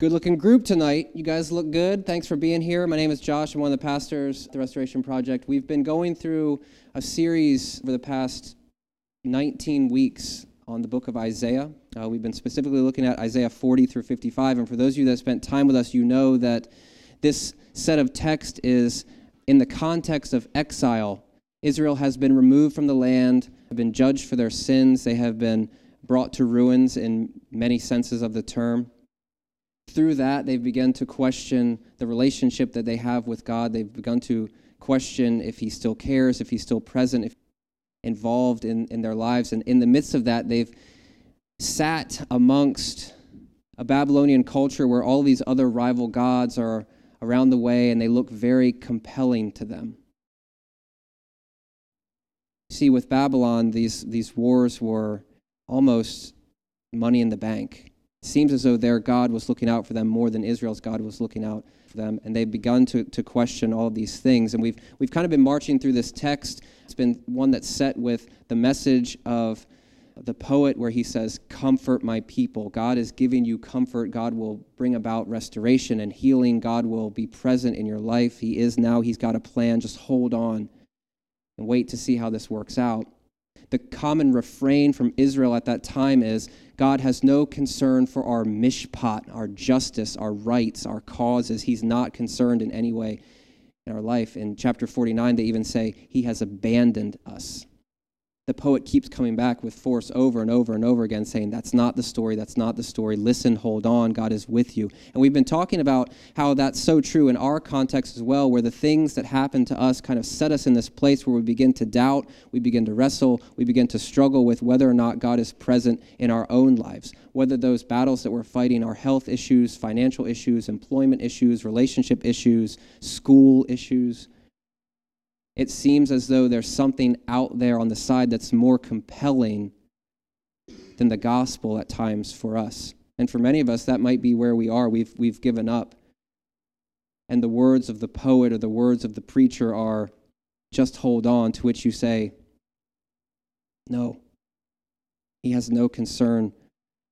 Good looking group tonight. You guys look good. Thanks for being here. My name is Josh. I'm one of the pastors at the Restoration Project. We've been going through a series for the past 19 weeks on the book of Isaiah. Uh, we've been specifically looking at Isaiah 40 through 55. And for those of you that spent time with us, you know that this set of text is in the context of exile. Israel has been removed from the land, have been judged for their sins, they have been brought to ruins in many senses of the term through that, they've begun to question the relationship that they have with God. They've begun to question if He still cares, if He's still present, if involved in, in their lives. And in the midst of that, they've sat amongst a Babylonian culture where all these other rival gods are around the way and they look very compelling to them. See, with Babylon, these, these wars were almost money in the bank seems as though their God was looking out for them more than Israel's God was looking out for them. And they've begun to, to question all of these things. And we've, we've kind of been marching through this text. It's been one that's set with the message of the poet where he says, Comfort my people. God is giving you comfort. God will bring about restoration and healing. God will be present in your life. He is now. He's got a plan. Just hold on and wait to see how this works out. The common refrain from Israel at that time is God has no concern for our mishpat, our justice, our rights, our causes. He's not concerned in any way in our life. In chapter 49, they even say, He has abandoned us the poet keeps coming back with force over and over and over again, saying, That's not the story, that's not the story. Listen, hold on, God is with you. And we've been talking about how that's so true in our context as well, where the things that happen to us kind of set us in this place where we begin to doubt, we begin to wrestle, we begin to struggle with whether or not God is present in our own lives. Whether those battles that we're fighting are health issues, financial issues, employment issues, relationship issues, school issues it seems as though there's something out there on the side that's more compelling than the gospel at times for us. And for many of us, that might be where we are. We've, we've given up. And the words of the poet or the words of the preacher are just hold on, to which you say, no. He has no concern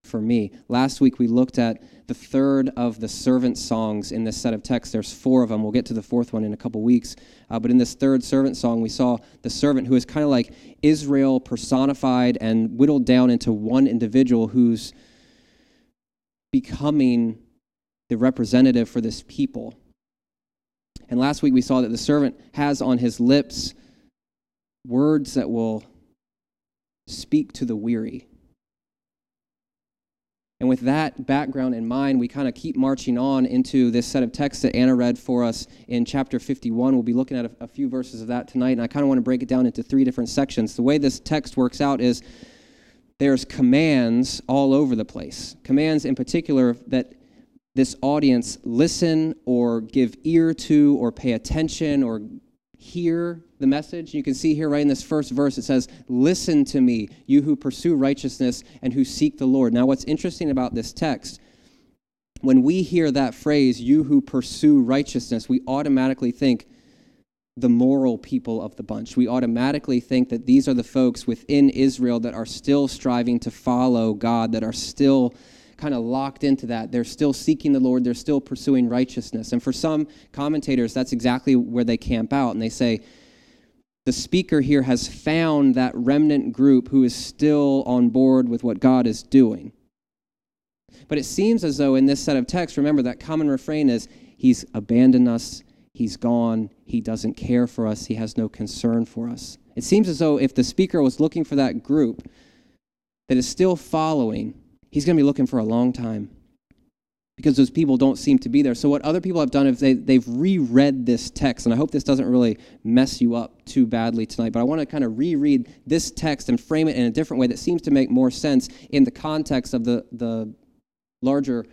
for me. Last week we looked at the third of the servant songs in this set of texts. There's four of them. We'll get to the fourth one in a couple weeks. Uh, but in this third servant song, we saw the servant who is kind of like Israel personified and whittled down into one individual who's becoming the representative for this people. And last week we saw that the servant has on his lips words that will speak to the weary and with that background in mind, we kind of keep marching on into this set of texts that Anna read for us in chapter 51. We'll be looking at a, a few verses of that tonight, and I kind of want to break it down into three different sections. The way this text works out is there's commands all over the place. Commands in particular that this audience listen or give ear to or pay attention or hear the message. You can see here right in this first verse, it says, Listen to me, you who pursue righteousness and who seek the Lord. Now, what's interesting about this text, when we hear that phrase, you who pursue righteousness, we automatically think the moral people of the bunch. We automatically think that these are the folks within Israel that are still striving to follow God, that are still kind of locked into that. They're still seeking the Lord, they're still pursuing righteousness. And for some commentators, that's exactly where they camp out. And they say, the speaker here has found that remnant group who is still on board with what God is doing. But it seems as though in this set of texts, remember that common refrain is He's abandoned us, He's gone, He doesn't care for us, He has no concern for us. It seems as though if the speaker was looking for that group that is still following, he's going to be looking for a long time because those people don't seem to be there. So what other people have done is they, they've reread this text, and I hope this doesn't really mess you up too badly tonight, but I want to kind of reread this text and frame it in a different way that seems to make more sense in the context of the, the larger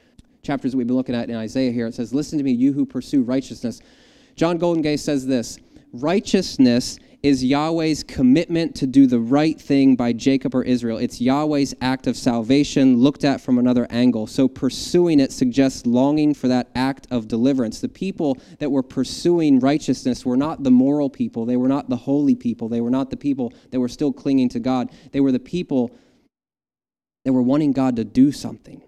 chapters that we've been looking at in Isaiah here. It says, Listen to me, you who pursue righteousness. John Goldingay says this Righteousness is Yahweh's commitment to do the right thing by Jacob or Israel. It's Yahweh's act of salvation looked at from another angle. So pursuing it suggests longing for that act of deliverance. The people that were pursuing righteousness were not the moral people, they were not the holy people, they were not the people that were still clinging to God. They were the people that were wanting God to do something.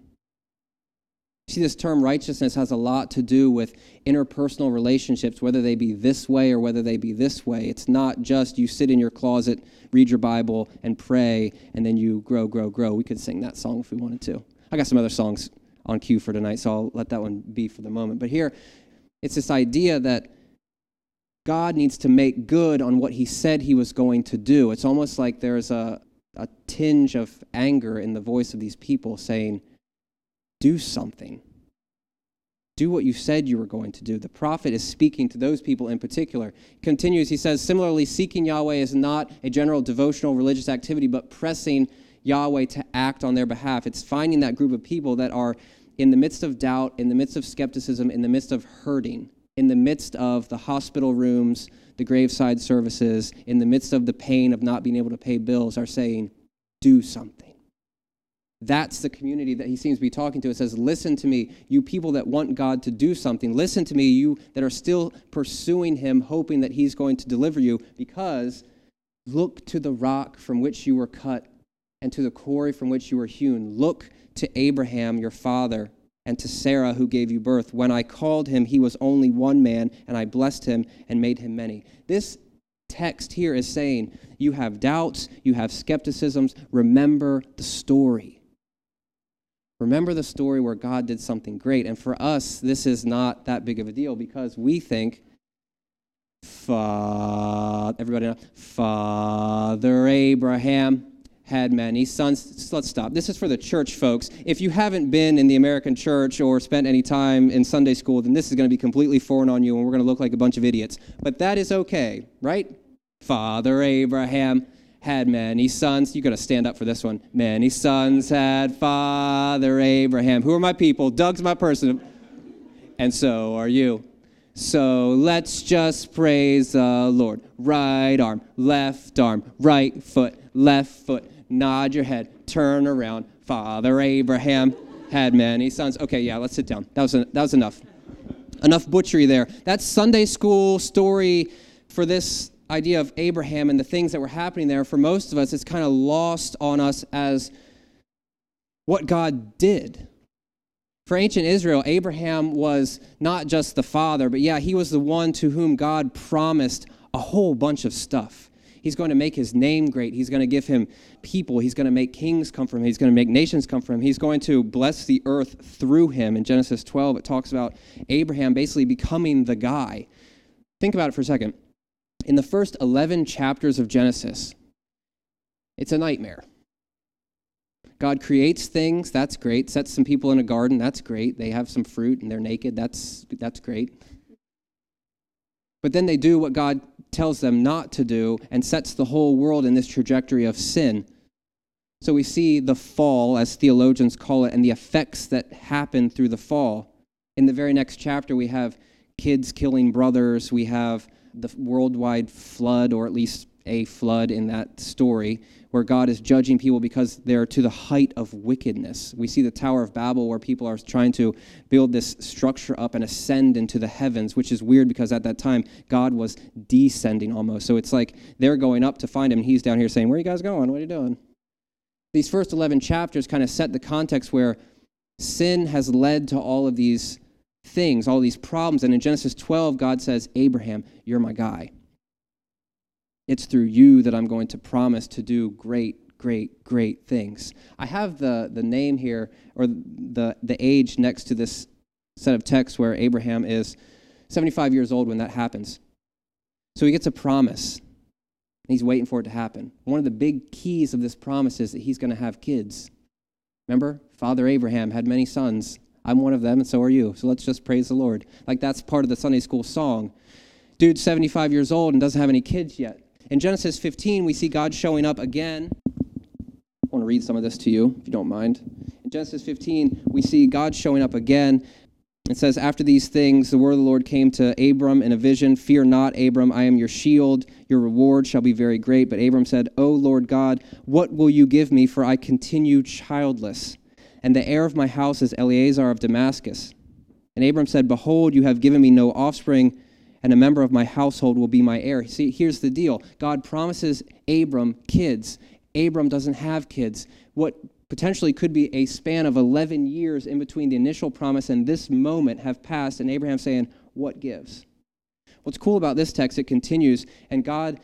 See, this term righteousness has a lot to do with interpersonal relationships, whether they be this way or whether they be this way. It's not just you sit in your closet, read your Bible, and pray, and then you grow, grow, grow. We could sing that song if we wanted to. I got some other songs on cue for tonight, so I'll let that one be for the moment. But here, it's this idea that God needs to make good on what he said he was going to do. It's almost like there's a, a tinge of anger in the voice of these people saying, do something. Do what you said you were going to do. The prophet is speaking to those people in particular. Continues, he says, similarly, seeking Yahweh is not a general devotional religious activity, but pressing Yahweh to act on their behalf. It's finding that group of people that are in the midst of doubt, in the midst of skepticism, in the midst of hurting, in the midst of the hospital rooms, the graveside services, in the midst of the pain of not being able to pay bills, are saying, do something. That's the community that he seems to be talking to. It says, Listen to me, you people that want God to do something. Listen to me, you that are still pursuing him, hoping that he's going to deliver you, because look to the rock from which you were cut and to the quarry from which you were hewn. Look to Abraham, your father, and to Sarah, who gave you birth. When I called him, he was only one man, and I blessed him and made him many. This text here is saying, You have doubts, you have skepticisms. Remember the story Remember the story where God did something great. And for us, this is not that big of a deal because we think, Fa- everybody know, Father Abraham had many sons. Let's stop. This is for the church folks. If you haven't been in the American church or spent any time in Sunday school, then this is going to be completely foreign on you and we're going to look like a bunch of idiots. But that is okay, right? Father Abraham had many sons. You got to stand up for this one. Many sons had Father Abraham. Who are my people? Doug's my person. And so are you. So let's just praise the Lord. Right arm, left arm, right foot, left foot. Nod your head, turn around. Father Abraham had many sons. Okay, yeah, let's sit down. That was, that was enough. Enough butchery there. That's Sunday school story for this idea of Abraham and the things that were happening there, for most of us, it's kind of lost on us as what God did. For ancient Israel, Abraham was not just the father, but yeah, he was the one to whom God promised a whole bunch of stuff. He's going to make his name great. He's going to give him people. He's going to make kings come from him. He's going to make nations come from him. He's going to bless the earth through him. In Genesis 12, it talks about Abraham basically becoming the guy. Think about it for a second in the first 11 chapters of Genesis, it's a nightmare. God creates things, that's great. Sets some people in a garden, that's great. They have some fruit and they're naked, that's, that's great. But then they do what God tells them not to do and sets the whole world in this trajectory of sin. So we see the fall, as theologians call it, and the effects that happen through the fall. In the very next chapter, we have kids killing brothers, we have the worldwide flood, or at least a flood in that story, where God is judging people because they're to the height of wickedness. We see the Tower of Babel, where people are trying to build this structure up and ascend into the heavens, which is weird because at that time, God was descending almost. So it's like they're going up to find him, and he's down here saying, Where are you guys going? What are you doing? These first 11 chapters kind of set the context where sin has led to all of these things, all these problems. And in Genesis 12, God says, Abraham, you're my guy. It's through you that I'm going to promise to do great, great, great things. I have the, the name here, or the, the age next to this set of texts where Abraham is 75 years old when that happens. So he gets a promise. And he's waiting for it to happen. One of the big keys of this promise is that he's going to have kids. Remember, Father Abraham had many sons. I'm one of them, and so are you. So let's just praise the Lord. Like that's part of the Sunday school song. Dude's 75 years old and doesn't have any kids yet. In Genesis 15, we see God showing up again. I want to read some of this to you, if you don't mind. In Genesis 15, we see God showing up again. It says, After these things, the word of the Lord came to Abram in a vision Fear not, Abram, I am your shield. Your reward shall be very great. But Abram said, O Lord God, what will you give me? For I continue childless and the heir of my house is Eliezer of Damascus. And Abram said, Behold, you have given me no offspring, and a member of my household will be my heir. See, here's the deal God promises Abram kids. Abram doesn't have kids. What potentially could be a span of 11 years in between the initial promise and this moment have passed, and Abraham saying, What gives? What's cool about this text, it continues, and God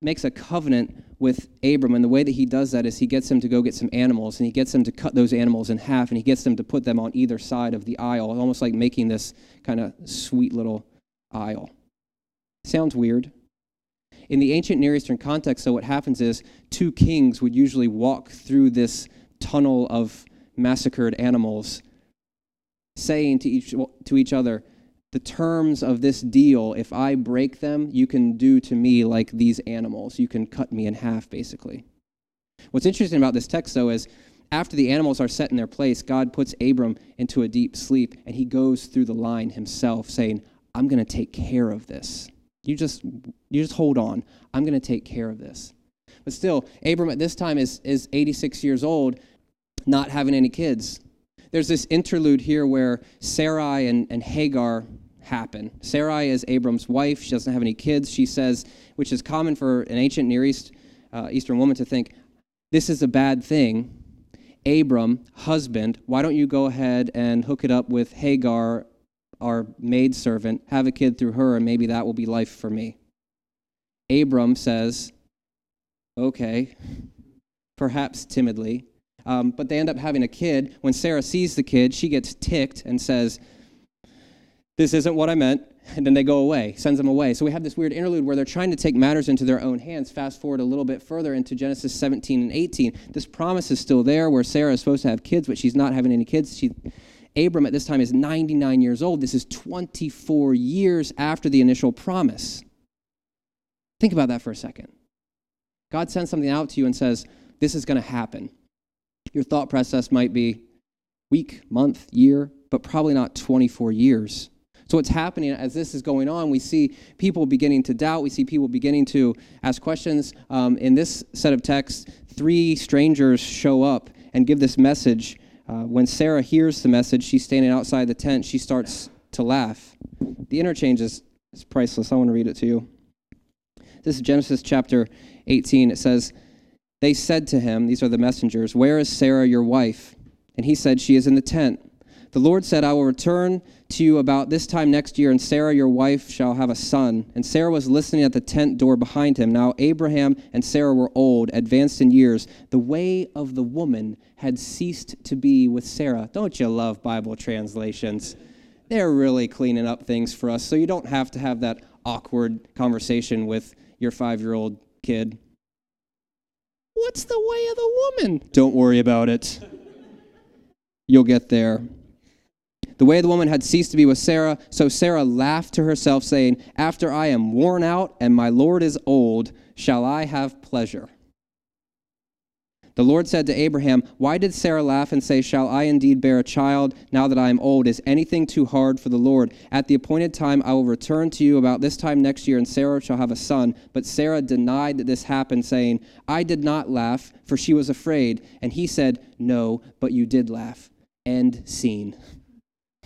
makes a covenant with Abram, and the way that he does that is he gets him to go get some animals, and he gets him to cut those animals in half, and he gets them to put them on either side of the aisle, almost like making this kind of sweet little aisle. Sounds weird. In the ancient Near Eastern context, so what happens is two kings would usually walk through this tunnel of massacred animals, saying to each, to each other, the terms of this deal, if I break them, you can do to me like these animals. You can cut me in half, basically. What's interesting about this text, though, is after the animals are set in their place, God puts Abram into a deep sleep, and he goes through the line himself, saying, I'm going to take care of this. You just, you just hold on. I'm going to take care of this. But still, Abram at this time is, is 86 years old, not having any kids there's this interlude here where Sarai and, and Hagar happen. Sarai is Abram's wife. She doesn't have any kids. She says, which is common for an ancient Near East, uh, Eastern woman to think, this is a bad thing. Abram, husband, why don't you go ahead and hook it up with Hagar, our maidservant, have a kid through her, and maybe that will be life for me. Abram says, okay, perhaps timidly, um, but they end up having a kid. When Sarah sees the kid, she gets ticked and says, This isn't what I meant. And then they go away, sends them away. So we have this weird interlude where they're trying to take matters into their own hands. Fast forward a little bit further into Genesis 17 and 18. This promise is still there where Sarah is supposed to have kids, but she's not having any kids. She, Abram at this time is 99 years old. This is 24 years after the initial promise. Think about that for a second. God sends something out to you and says, This is going to happen. Your thought process might be week, month, year, but probably not 24 years. So, what's happening as this is going on, we see people beginning to doubt. We see people beginning to ask questions. Um, in this set of texts, three strangers show up and give this message. Uh, when Sarah hears the message, she's standing outside the tent. She starts to laugh. The interchange is, is priceless. I want to read it to you. This is Genesis chapter 18. It says, they said to him, These are the messengers, Where is Sarah, your wife? And he said, She is in the tent. The Lord said, I will return to you about this time next year, and Sarah, your wife, shall have a son. And Sarah was listening at the tent door behind him. Now Abraham and Sarah were old, advanced in years. The way of the woman had ceased to be with Sarah. Don't you love Bible translations? They're really cleaning up things for us, so you don't have to have that awkward conversation with your five year old kid. What's the way of the woman? Don't worry about it. You'll get there. The way of the woman had ceased to be with Sarah, so Sarah laughed to herself, saying, After I am worn out and my Lord is old, shall I have pleasure? The Lord said to Abraham, Why did Sarah laugh and say, Shall I indeed bear a child now that I am old? Is anything too hard for the Lord? At the appointed time I will return to you about this time next year, and Sarah shall have a son. But Sarah denied that this happened, saying, I did not laugh, for she was afraid. And he said, No, but you did laugh. End scene.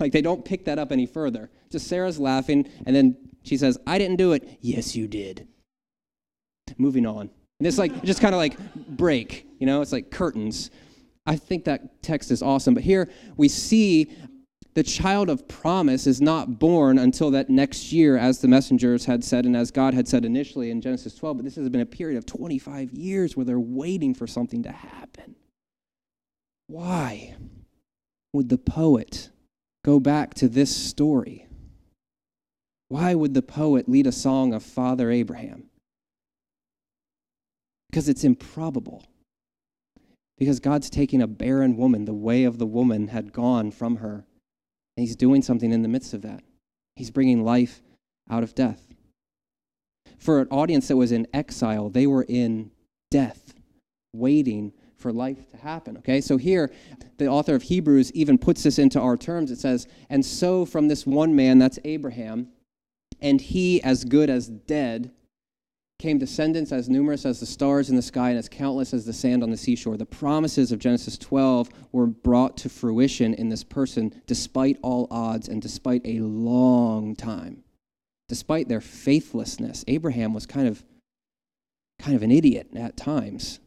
Like they don't pick that up any further. Just Sarah's laughing, and then she says, I didn't do it. Yes, you did. Moving on. And it's like, just kind of like break, you know, it's like curtains. I think that text is awesome. But here we see the child of promise is not born until that next year, as the messengers had said and as God had said initially in Genesis 12. But this has been a period of 25 years where they're waiting for something to happen. Why would the poet go back to this story? Why would the poet lead a song of Father Abraham? Because it's improbable. Because God's taking a barren woman, the way of the woman had gone from her, and He's doing something in the midst of that. He's bringing life out of death. For an audience that was in exile, they were in death, waiting for life to happen. Okay, so here the author of Hebrews even puts this into our terms. It says, And so from this one man, that's Abraham, and he as good as dead, came descendants as numerous as the stars in the sky and as countless as the sand on the seashore. The promises of Genesis 12 were brought to fruition in this person despite all odds and despite a long time. Despite their faithlessness, Abraham was kind of kind of an idiot at times.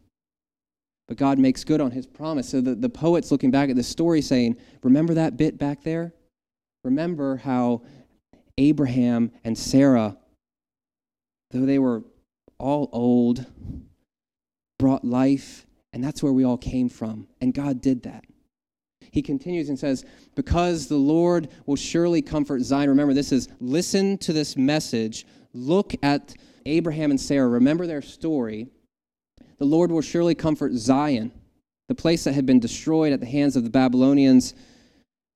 but God makes good on his promise. So the, the poet's looking back at this story saying, Remember that bit back there? Remember how Abraham and Sarah, though they were all old, brought life, and that's where we all came from. And God did that. He continues and says, Because the Lord will surely comfort Zion. Remember, this is listen to this message. Look at Abraham and Sarah. Remember their story the Lord will surely comfort Zion, the place that had been destroyed at the hands of the Babylonians.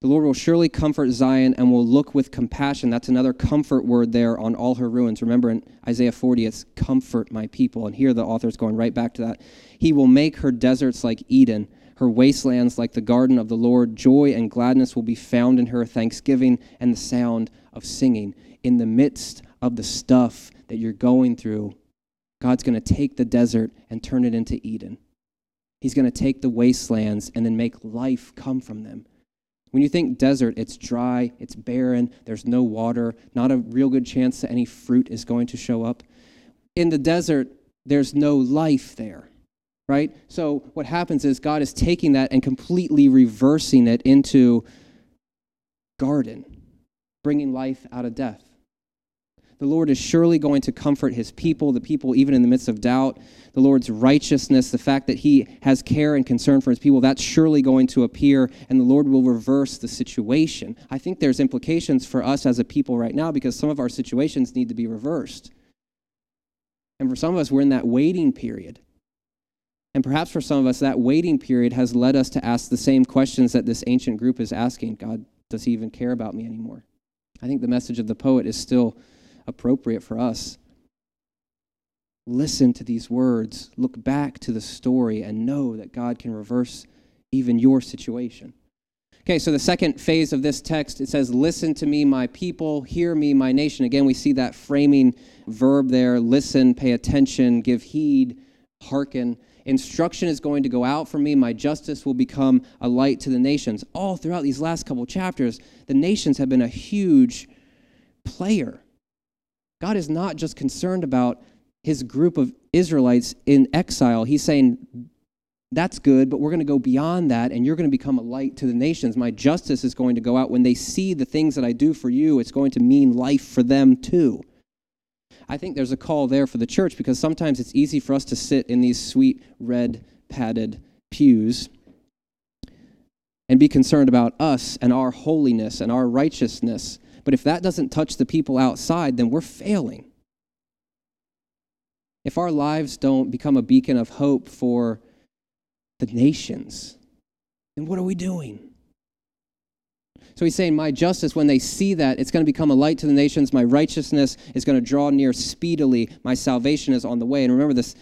The Lord will surely comfort Zion and will look with compassion. That's another comfort word there on all her ruins. Remember in Isaiah 40, it's comfort my people. And here the author is going right back to that. He will make her deserts like Eden, her wastelands like the garden of the Lord. Joy and gladness will be found in her, thanksgiving and the sound of singing. In the midst of the stuff that you're going through, God's going to take the desert and turn it into Eden. He's going to take the wastelands and then make life come from them. When you think desert, it's dry, it's barren, there's no water, not a real good chance that any fruit is going to show up. In the desert, there's no life there, right? So what happens is God is taking that and completely reversing it into garden, bringing life out of death. The Lord is surely going to comfort his people, the people even in the midst of doubt. The Lord's righteousness, the fact that he has care and concern for his people, that's surely going to appear, and the Lord will reverse the situation. I think there's implications for us as a people right now because some of our situations need to be reversed. And for some of us, we're in that waiting period. And perhaps for some of us, that waiting period has led us to ask the same questions that this ancient group is asking God, does he even care about me anymore? I think the message of the poet is still appropriate for us. Listen to these words, look back to the story, and know that God can reverse even your situation. Okay, so the second phase of this text, it says, Listen to me, my people, hear me, my nation. Again, we see that framing verb there listen, pay attention, give heed, hearken. Instruction is going to go out from me. My justice will become a light to the nations. All throughout these last couple chapters, the nations have been a huge player God is not just concerned about his group of Israelites in exile. He's saying, that's good, but we're going to go beyond that, and you're going to become a light to the nations. My justice is going to go out. When they see the things that I do for you, it's going to mean life for them too. I think there's a call there for the church because sometimes it's easy for us to sit in these sweet red padded pews and be concerned about us and our holiness and our righteousness but if that doesn't touch the people outside, then we're failing. If our lives don't become a beacon of hope for the nations, then what are we doing? So he's saying, My justice, when they see that, it's going to become a light to the nations. My righteousness is going to draw near speedily. My salvation is on the way. And remember this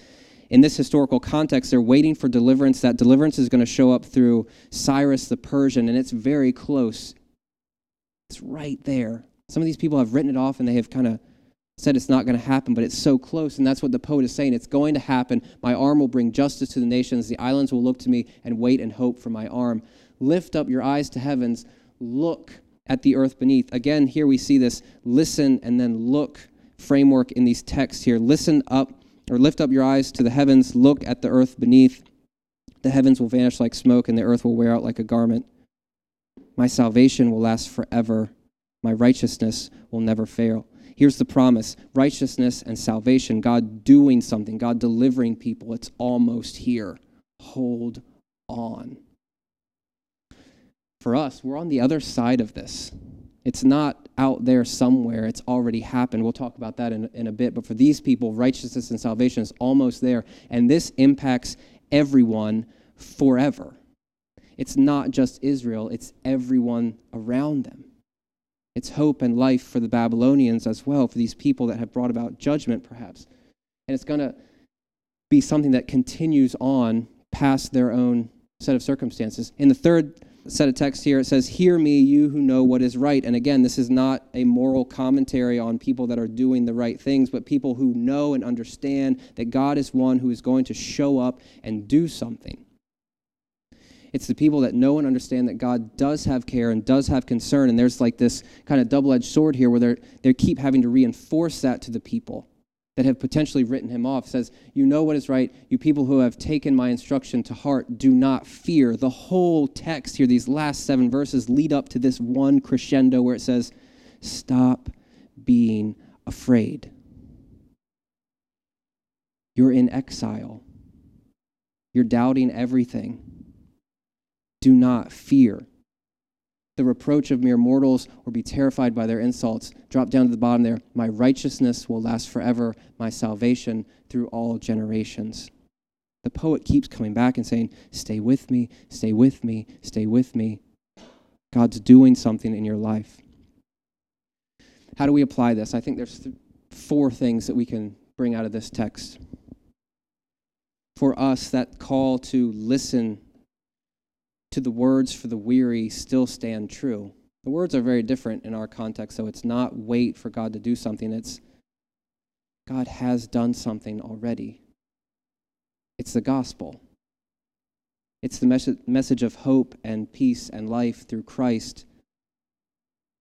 in this historical context, they're waiting for deliverance. That deliverance is going to show up through Cyrus the Persian, and it's very close it's right there. Some of these people have written it off and they have kind of said it's not going to happen, but it's so close. And that's what the poet is saying. It's going to happen. My arm will bring justice to the nations. The islands will look to me and wait and hope for my arm. Lift up your eyes to heavens. Look at the earth beneath. Again, here we see this listen and then look framework in these texts here. Listen up or lift up your eyes to the heavens. Look at the earth beneath. The heavens will vanish like smoke and the earth will wear out like a garment. My salvation will last forever. My righteousness will never fail. Here's the promise righteousness and salvation, God doing something, God delivering people. It's almost here. Hold on. For us, we're on the other side of this. It's not out there somewhere. It's already happened. We'll talk about that in, in a bit. But for these people, righteousness and salvation is almost there. And this impacts everyone forever. It's not just Israel, it's everyone around them. It's hope and life for the Babylonians as well, for these people that have brought about judgment, perhaps. And it's going to be something that continues on past their own set of circumstances. In the third set of texts here, it says, Hear me, you who know what is right. And again, this is not a moral commentary on people that are doing the right things, but people who know and understand that God is one who is going to show up and do something. It's the people that know and understand that God does have care and does have concern. And there's like this kind of double edged sword here where they they keep having to reinforce that to the people. that have potentially written him off says, You know what is right. You people who have taken my instruction to heart, do not fear. The whole text here, these last seven verses, lead up to this one crescendo where it says, Stop being afraid. You're in exile. You're doubting everything. Do not fear. The reproach of mere mortals or be terrified by their insults. Drop down to the bottom there. My righteousness will last forever, my salvation through all generations. The poet keeps coming back and saying, Stay with me, stay with me, stay with me. God's doing something in your life. How do we apply this? I think there's th- four things that we can bring out of this text for us, that call to listen to the words for the weary still stand true. The words are very different in our context, so it's not wait for God to do something, it's God has done something already. It's the gospel. It's the mes- message of hope and peace and life through Christ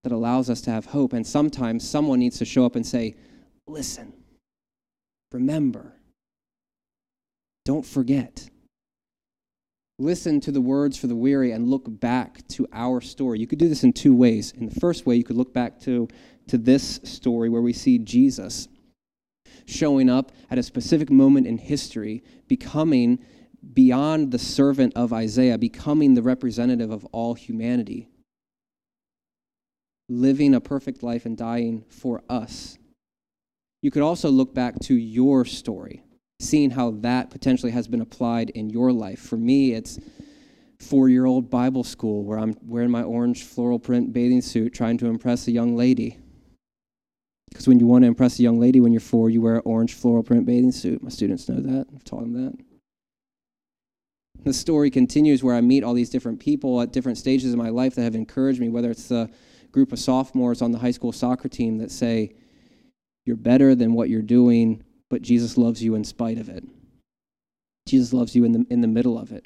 that allows us to have hope. And sometimes someone needs to show up and say, Listen, remember, don't forget. Listen to the words for the weary and look back to our story. You could do this in two ways. In the first way, you could look back to, to this story where we see Jesus showing up at a specific moment in history, becoming beyond the servant of Isaiah, becoming the representative of all humanity, living a perfect life and dying for us. You could also look back to your story seeing how that potentially has been applied in your life. For me, it's four year old Bible school where I'm wearing my orange floral print bathing suit trying to impress a young lady. Because when you want to impress a young lady when you're four, you wear an orange floral print bathing suit. My students know that. I've taught them that. The story continues where I meet all these different people at different stages of my life that have encouraged me, whether it's the group of sophomores on the high school soccer team that say, You're better than what you're doing but Jesus loves you in spite of it. Jesus loves you in the, in the middle of it.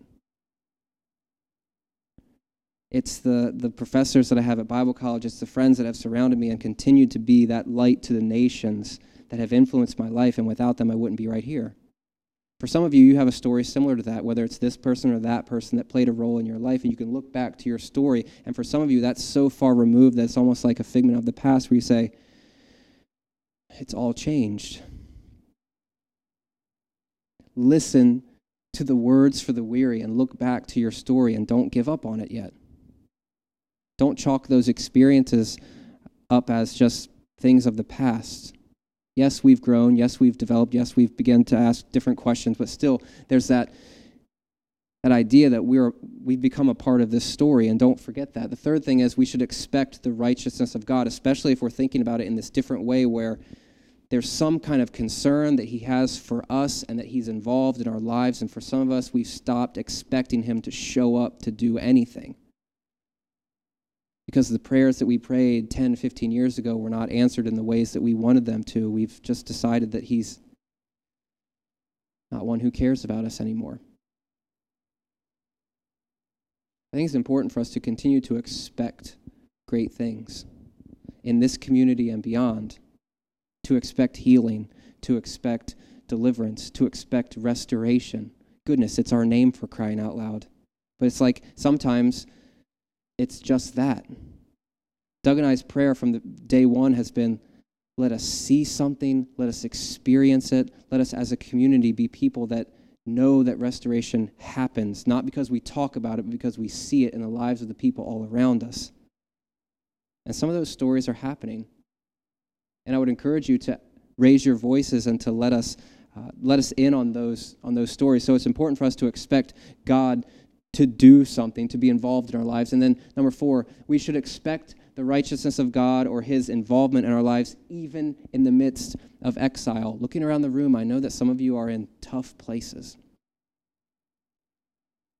It's the, the professors that I have at Bible college, it's the friends that have surrounded me and continued to be that light to the nations that have influenced my life, and without them, I wouldn't be right here. For some of you, you have a story similar to that, whether it's this person or that person that played a role in your life, and you can look back to your story. And for some of you, that's so far removed that it's almost like a figment of the past where you say, it's all changed listen to the words for the weary and look back to your story and don't give up on it yet. Don't chalk those experiences up as just things of the past. Yes, we've grown. Yes, we've developed. Yes, we've begun to ask different questions, but still, there's that, that idea that we're, we've become a part of this story, and don't forget that. The third thing is we should expect the righteousness of God, especially if we're thinking about it in this different way where there's some kind of concern that he has for us and that he's involved in our lives. And for some of us, we've stopped expecting him to show up to do anything. Because the prayers that we prayed 10, 15 years ago were not answered in the ways that we wanted them to. We've just decided that he's not one who cares about us anymore. I think it's important for us to continue to expect great things in this community and beyond to expect healing, to expect deliverance, to expect restoration. Goodness, it's our name for crying out loud. But it's like sometimes it's just that. Doug and I's prayer from the day one has been let us see something, let us experience it, let us as a community be people that know that restoration happens, not because we talk about it, but because we see it in the lives of the people all around us. And some of those stories are happening. And I would encourage you to raise your voices and to let us uh, let us in on those on those stories. So it's important for us to expect God to do something, to be involved in our lives. And then number 4, we should expect the righteousness of God or his involvement in our lives even in the midst of exile. Looking around the room, I know that some of you are in tough places.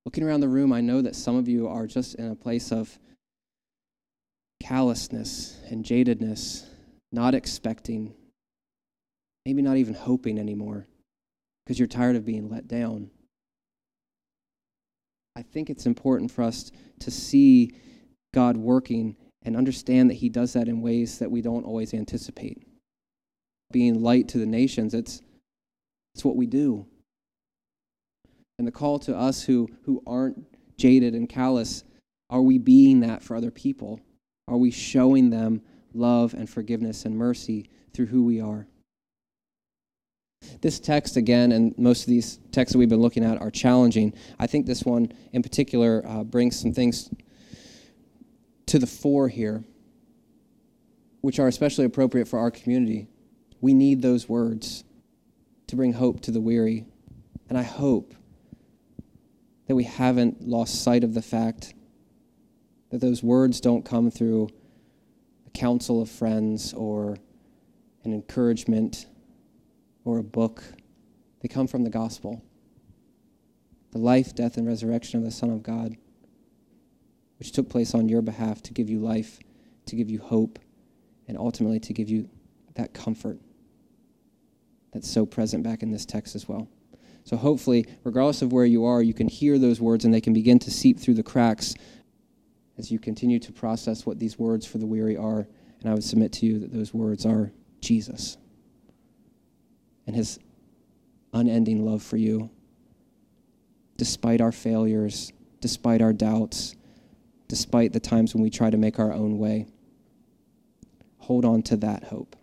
Looking around the room, I know that some of you are just in a place of callousness and jadedness not expecting, maybe not even hoping anymore because you're tired of being let down. I think it's important for us to see God working and understand that He does that in ways that we don't always anticipate. being light to the nations. It's, it's what we do. And the call to us who, who aren't jaded and callous are we being that for other people? Are we showing them love and forgiveness and mercy through who we are? This text, again, and most of these texts that we've been looking at are challenging. I think this one in particular uh, brings some things to the fore here, which are especially appropriate for our community. We need those words to bring hope to the weary. And I hope that we haven't lost sight of the fact that those words don't come through a council of friends or an encouragement or a book. They come from the gospel the life, death, and resurrection of the Son of God, which took place on your behalf to give you life, to give you hope, and ultimately to give you that comfort that's so present back in this text as well. So hopefully, regardless of where you are, you can hear those words and they can begin to seep through the cracks as you continue to process what these words for the weary are. And I would submit to you that those words are Jesus and his unending love for you, despite our failures, despite our doubts, despite the times when we try to make our own way. Hold on to that hope.